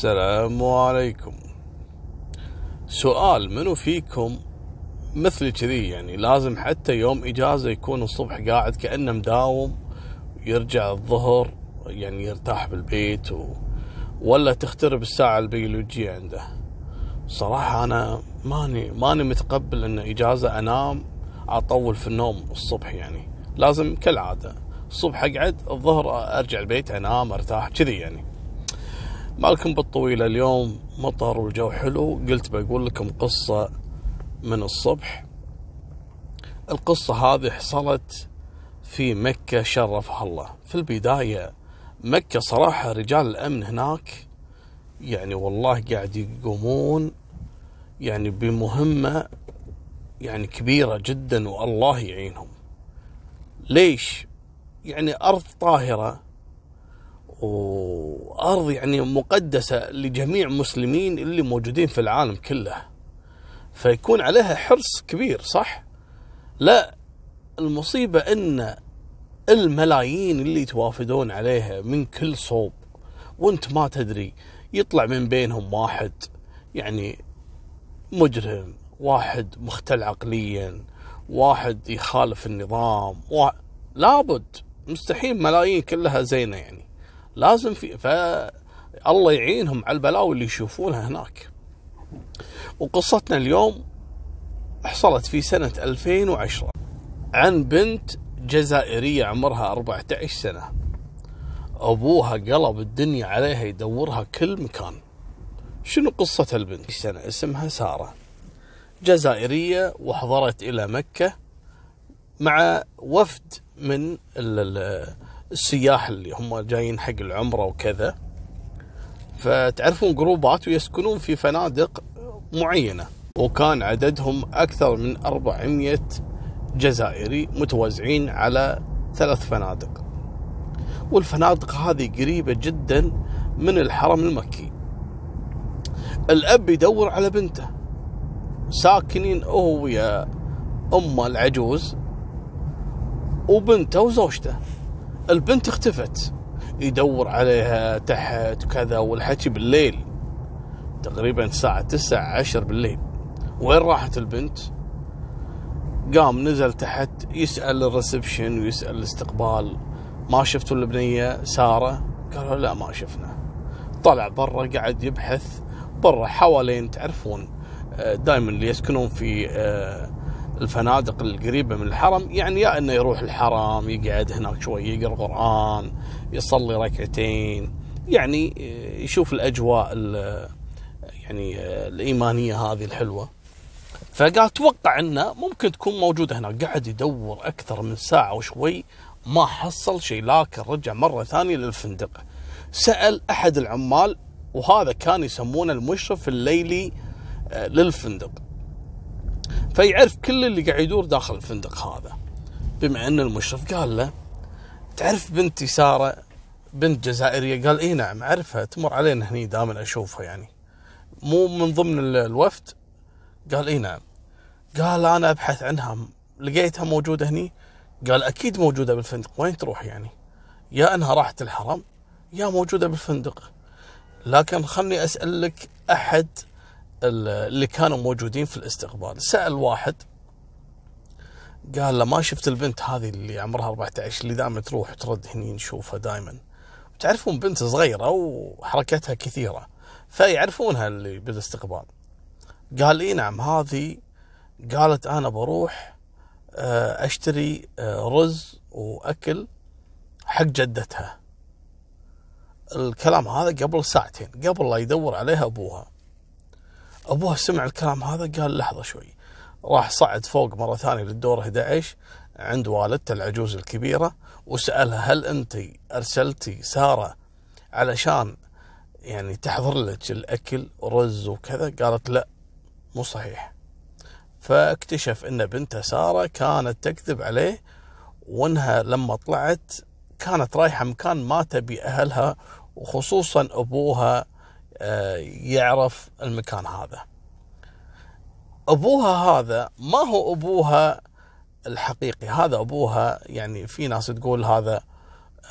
السلام عليكم. سؤال منو فيكم مثلي كذي؟ يعني لازم حتى يوم إجازة يكون الصبح قاعد كأنه مداوم يرجع الظهر يعني يرتاح بالبيت و... ولا تخترب الساعة البيولوجية عنده. صراحة أنا ماني ماني متقبل أن إجازة أنام أطول في النوم الصبح يعني. لازم كالعادة الصبح أقعد الظهر أرجع البيت أنام أرتاح كذي يعني. مالكم بالطويلة اليوم؟ مطر والجو حلو. قلت بقول لكم قصة من الصبح. القصة هذه حصلت في مكة شرفها الله. في البداية مكة صراحة رجال الأمن هناك يعني والله قاعد يقومون يعني بمهمة يعني كبيرة جدا والله يعينهم. ليش؟ يعني أرض طاهرة وأرض يعني مقدسة لجميع المسلمين اللي موجودين في العالم كله. فيكون عليها حرص كبير صح؟ لا المصيبة أن الملايين اللي يتوافدون عليها من كل صوب وأنت ما تدري يطلع من بينهم واحد يعني مجرم واحد مختل عقليا واحد يخالف النظام و... لابد مستحيل ملايين كلها زينة يعني. لازم في ف الله يعينهم على البلاوي اللي يشوفونها هناك. وقصتنا اليوم حصلت في سنة 2010 عن بنت جزائرية عمرها 14 سنة. أبوها قلب الدنيا عليها يدورها كل مكان. شنو قصة البنت؟ سنة اسمها سارة. جزائرية وحضرت إلى مكة مع وفد من السياح اللي هم جايين حق العمرة وكذا. فتعرفون جروبات ويسكنون في فنادق معينة وكان عددهم أكثر من 400 جزائري متوزعين على ثلاث فنادق. والفنادق هذه قريبة جدا من الحرم المكي. الأب يدور على بنته. ساكنين هو ويا أمه العجوز وبنته وزوجته. البنت اختفت. يدور عليها تحت كذا والحكي بالليل. تقريبا الساعة تسعة عشر بالليل. وين راحت البنت؟ قام نزل تحت يسأل الريسبشن ويسأل الاستقبال. ما شفتوا البنية؟ سارة. قالوا لا ما شفنا. طلع برا قاعد يبحث برا حوالين تعرفون آه، دائما اللي يسكنون في آه، الفنادق القريبة من الحرم يعني يا إنه يروح الحرم يقعد هناك شوي يقرأ قرآن يصلي ركعتين يعني آه، يشوف الأجواء يعني الإيمانية هذه الحلوة. فقال توقع انه ممكن تكون موجودة هناك. قاعد يدور أكثر من ساعة وشوي ما حصل شيء لكن رجع مرة ثانية للفندق. سأل أحد العمال وهذا كان يسمونه المشرف الليلي للفندق. فيعرف كل اللي قاعد يدور داخل الفندق هذا. بما أن المشرف قال له تعرف بنتي سارة بنت جزائرية؟ قال إي نعم أعرفها تمر علينا هني دائما أشوفها يعني. مو من ضمن الوفد؟ قال إي نعم. قال أنا أبحث عنها لقيتها موجودة هني؟ قال أكيد موجودة بالفندق وين تروح يعني؟ يا أنها راحت الحرم يا موجودة بالفندق. لكن خلني أسألك أحد اللي كانوا موجودين في الاستقبال. سأل واحد قال له ما شفت البنت هذه اللي عمرها 14 اللي دائما تروح ترد هني نشوفها دائما. تعرفون بنت صغيرة وحركتها كثيرة فيعرفونها اللي بالاستقبال. قال إي نعم هذه قالت أنا بروح آه، أشتري آه، رز وأكل حق جدتها. الكلام هذا قبل ساعتين قبل لا يدور عليها أبوها. ابوها سمع الكلام هذا قال لحظة شوي. راح صعد فوق مرة ثانية للدور 11 عند والدته العجوز الكبيرة وسالها هل أنت ارسلتي سارة علشان يعني تحضر لك الأكل ورز وكذا؟ قالت لا مو صحيح. فاكتشف إن بنته سارة كانت تكذب عليه وإنها لما طلعت كانت رايحة مكان ما تبي أهلها وخصوصا أبوها يعرف المكان هذا. أبوها هذا ما هو أبوها الحقيقي. هذا أبوها يعني في ناس تقول هذا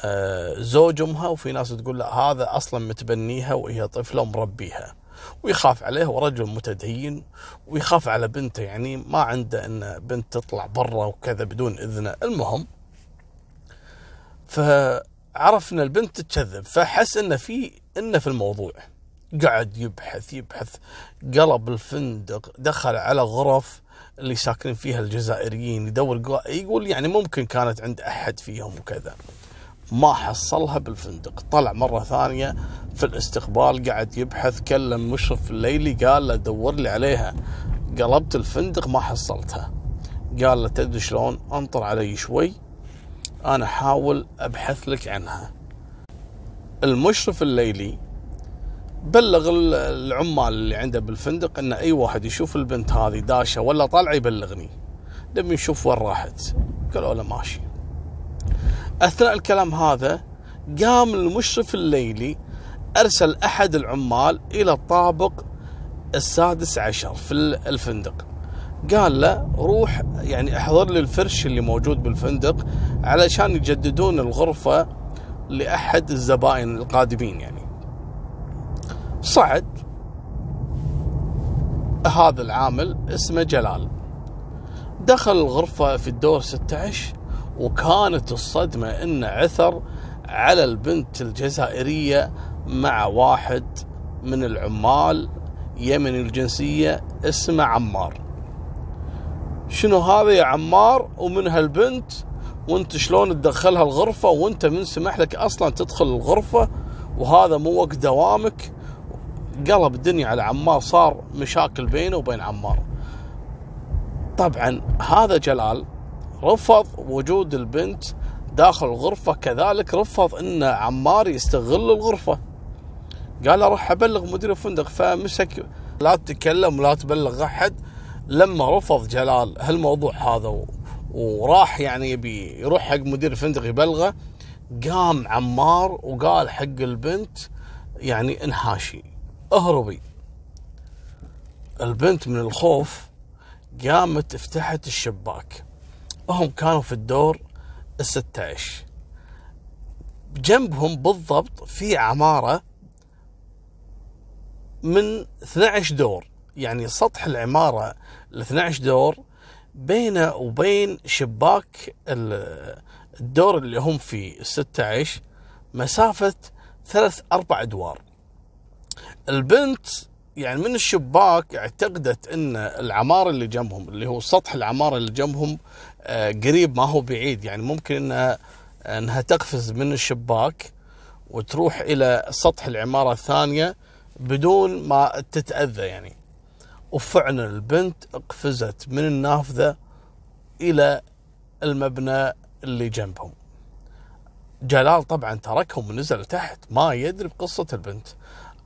آه، زوج امها وفي ناس تقول لا هذا أصلا متبنيها وهي طفلة ومربيها. ويخاف عليه ورجل متدين ويخاف على بنته يعني ما عنده إن بنت تطلع برا وكذا بدون اذنه المهم فعرف ان البنت تكذب فحس انه في انه في الموضوع. قعد يبحث يبحث. قلب الفندق دخل على غرف اللي ساكنين فيها الجزائريين يدور يقول يعني ممكن كانت عند أحد فيهم وكذا. ما حصلها بالفندق. طلع مرة ثانية في الاستقبال قاعد يبحث كلم مشرف الليلي قال له دور لي عليها. قلبت الفندق ما حصلتها. قال له تدري شلون؟ أنطر علي شوي. أنا احاول أبحث لك عنها. المشرف الليلي بلغ العمال اللي عنده بالفندق إن أي واحد يشوف البنت هذه داشة ولا طالعة يبلغني. لما يشوف وين راحت. قالوا له ماشي. أثناء الكلام هذا قام المشرف الليلي أرسل أحد العمال إلى الطابق السادس عشر في الفندق. قال له روح يعني احضر لي الفرش اللي موجود بالفندق علشان يجددون الغرفة لأحد الزبائن القادمين يعني. صعد. هذا العامل اسمه جلال. دخل الغرفة في الدور 16 وكانت الصدمة ان عثر على البنت الجزائرية مع واحد من العمال يمني الجنسية اسمه عمار. شنو هذا يا عمار؟ ومن هالبنت وانت شلون تدخلها الغرفة وانت من سمح لك أصلا تدخل الغرفة وهذا مو وقت دوامك. قلب الدنيا على عمار صار مشاكل بينه وبين عمار. طبعا هذا جلال رفض وجود البنت داخل الغرفة. كذلك رفض إن عمار يستغل الغرفة. قال أروح أبلغ مدير الفندق فمسك لا تتكلم ولا تبلغ أحد. لما رفض جلال هالموضوع هذا وراح يعني يبي يروح حق مدير الفندق يبلغه قام عمار وقال حق البنت يعني انحاشي أهربي. البنت من الخوف قامت فتحت الشباك. وهم كانوا في الدور الستة عشر. جنبهم بالضبط في عمارة من 12 دور. يعني سطح العمارة ال 12 دور بينه وبين شباك الدور اللي هم فيه الستة عشر. مسافة ثلاث أربع أدوار. البنت يعني من الشباك اعتقدت إن العماره اللي جنبهم اللي هو سطح العماره اللي جنبهم آه، قريب ما هو بعيد. يعني ممكن إنها إنها تقفز من الشباك وتروح إلى سطح العمارة الثانية بدون ما تتأذى يعني. وفعلا البنت قفزت من النافذة إلى المبنى اللي جنبهم. جلال طبعا تركهم ونزل تحت ما يدري بقصة البنت.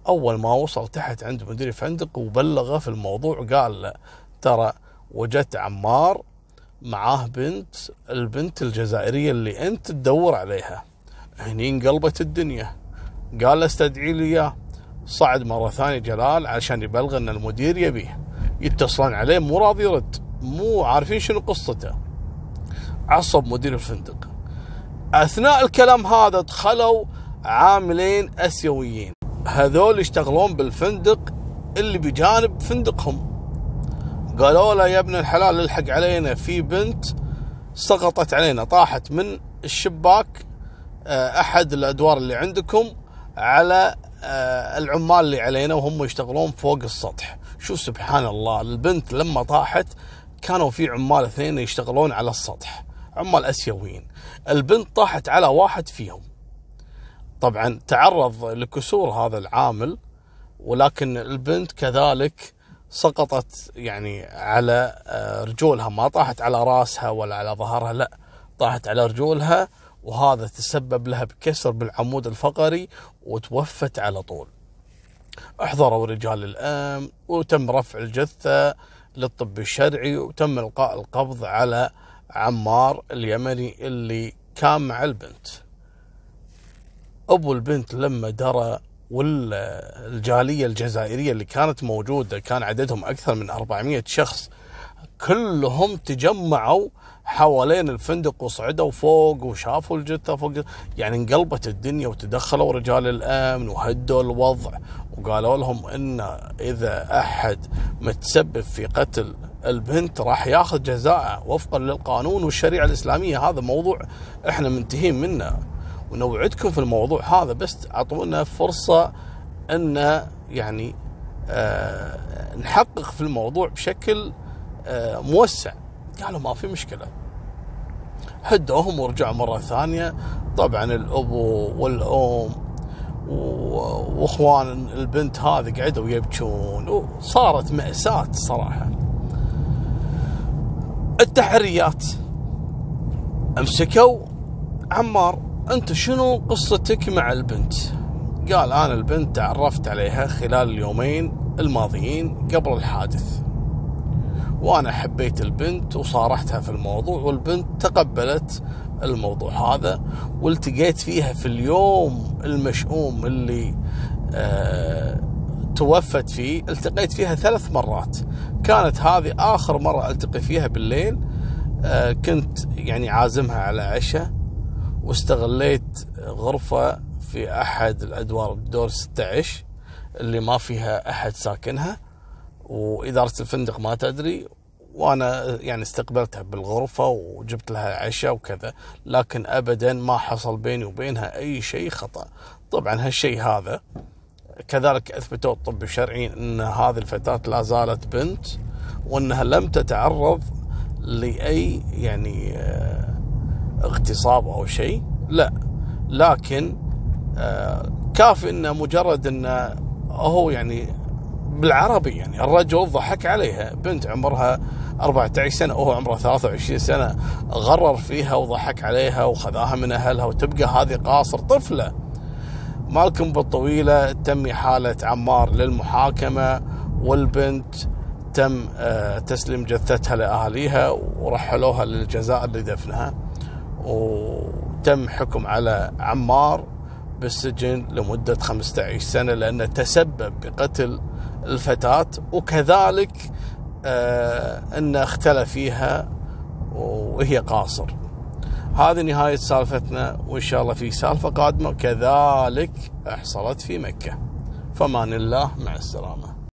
أول ما وصل تحت عند مدير الفندق وبلغه في الموضوع وقال له ترى وجدت عمار معاه بنت البنت الجزائرية اللي أنت تدور عليها. هني انقلبت الدنيا. قال استدعي لي إياه. صعد مرة ثانية جلال عشان يبلغ إن المدير يبيه. يتصلون عليه مو راضي يرد مو عارفين شنو قصته. عصب مدير الفندق. أثناء الكلام هذا دخلوا عاملين أسيويين. هذول يشتغلون بالفندق اللي بجانب فندقهم. قالوا له يا ابن الحلال الحق علينا في بنت سقطت علينا طاحت من الشباك آه، أحد الأدوار اللي عندكم على آه، العمال اللي علينا وهم يشتغلون فوق السطح. شو سبحان الله البنت لما طاحت كانوا في عمال اثنين يشتغلون على السطح عمال أسيويين. البنت طاحت على واحد فيهم. طبعا تعرض لكسور هذا العامل ولكن البنت كذلك سقطت يعني على آه، رجولها. ما طاحت على راسها ولا على ظهرها لا طاحت على رجولها وهذا تسبب لها بكسر بالعمود الفقري وتوفت على طول. احضروا رجال الأمن وتم رفع الجثة للطب الشرعي وتم إلقاء القبض على عمار اليمني اللي كان مع البنت. أبو البنت لما درى والجالية الجزائرية اللي كانت موجودة كان عددهم أكثر من 400 شخص كلهم تجمعوا حوالين الفندق وصعدوا فوق وشافوا الجثة فوق يعني انقلبت الدنيا وتدخلوا رجال الأمن وهدوا الوضع وقالوا لهم إن إذا أحد متسبب في قتل البنت راح ياخذ جزاءه وفقا للقانون والشريعة الإسلامية. هذا موضوع إحنا منتهين منه. ونوعدكم في الموضوع هذا بس أعطونا فرصة أن يعني آه نحقق في الموضوع بشكل آه موسع. قالوا ما في مشكلة. هدوهم ورجعوا مرة ثانية. طبعا الأبو والأم وإخوان البنت هذه قعدوا يبكون وصارت مأساة صراحة. التحريات. أمسكوا عمار. أنت شنو قصتك مع البنت؟ قال أنا البنت تعرفت عليها خلال اليومين الماضيين قبل الحادث. وأنا حبيت البنت وصارحتها في الموضوع والبنت تقبلت الموضوع هذا والتقيت فيها في اليوم المشؤوم اللي آه توفت فيه التقيت فيها ثلاث مرات. كانت هذه آخر مرة ألتقي فيها بالليل آه كنت يعني عازمها على عشاء. واستغليت غرفة في أحد الأدوار بدور 16 اللي ما فيها أحد ساكنها وإدارة الفندق ما تدري وأنا يعني استقبلتها بالغرفة وجبت لها عشاء وكذا لكن ابدا ما حصل بيني وبينها أي شيء خطأ. طبعا هالشيء هذا كذلك اثبتوا الطب الشرعي إن هذه الفتاة لا زالت بنت وإنها لم تتعرض لأي يعني اغتصاب أو شيء؟ لا. لكن آه، كافي إنه مجرد إنه هو يعني بالعربي يعني الرجل ضحك عليها. بنت عمرها 14 سنة وهو عمره 23 سنة غرر فيها وضحك عليها وخذاها من أهلها وتبقى هذه قاصر طفلة. مالكم بالطويلة تم إحالة عمار للمحاكمة والبنت تم آه، تسليم جثتها لأهاليها ورحلوها للجزائر لدفنها وتم حكم على عمار بالسجن لمدة 15 سنة لأنه تسبب بقتل الفتاة وكذلك آه أنه اختلى فيها وهي قاصر. هذه نهاية سالفتنا وإن شاء الله في سالفة قادمة. كذلك حصلت في مكة. فمان الله مع السلامة.